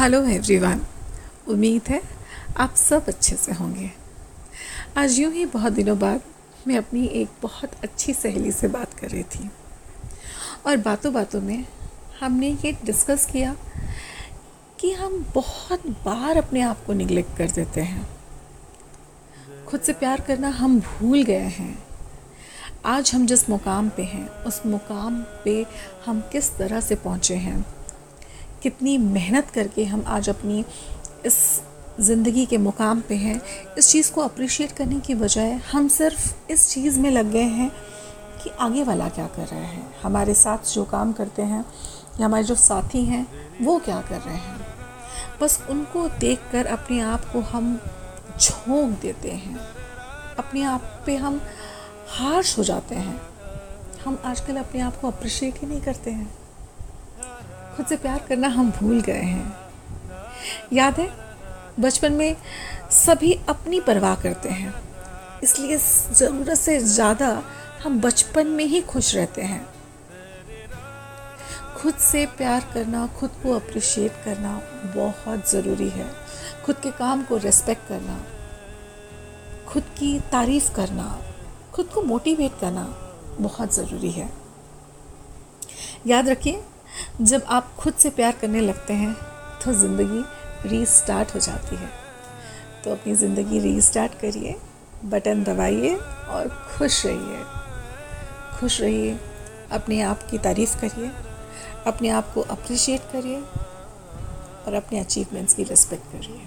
Hello everyone, उम्मीद है आप सब अच्छे से होंगे। आज यूँ ही बहुत दिनों बाद मैं अपनी एक बहुत अच्छी सहेली से बात कर रही थी। और बातों बातों में हमने ये डिस्कस किया कि हम बहुत बार अपने आप को निगलेक्ट कर देते हैं। खुद से प्यार करना हम भूल गए हैं। आज हम जिस मुकाम पे हैं, उस मुकाम पे हम किस तरह से पहुँचे हैं? कितनी मेहनत करके हम आज अपनी इस ज़िंदगी के मुकाम पे हैं। इस चीज़ को अप्रिशिएट करने की बजाय हम सिर्फ़ इस चीज़ में लग गए हैं कि आगे वाला क्या कर रहा है। हमारे साथ जो काम करते हैं या हमारे जो साथी हैं, वो क्या कर रहे हैं। बस उनको देख कर अपने आप को हम झोंक देते हैं। अपने आप पे हम हार्श हो जाते हैं। हम आजकल अपने आप को अप्रिशिएट ही नहीं करते हैं। खुद से प्यार करना हम भूल गए हैं। याद है, बचपन में सभी अपनी परवाह करते हैं। इसलिए ज़रूरत से ज़्यादा हम बचपन में ही खुश रहते हैं। खुद से प्यार करना, खुद को अप्रिशिएट करना बहुत ज़रूरी है। खुद के काम को रेस्पेक्ट करना, खुद की तारीफ़ करना, खुद को मोटिवेट करना बहुत ज़रूरी है। याद रखिए जब आप खुद से प्यार करने लगते हैं तो ज़िंदगी रीस्टार्ट हो जाती है। तो अपनी ज़िंदगी रीस्टार्ट करिए, बटन दबाइए और खुश रहिए। खुश रहिए, अपने आप की तारीफ़ करिए, अपने आप को अप्रिशिएट करिए और अपने अचीवमेंट्स की रिस्पेक्ट करिए।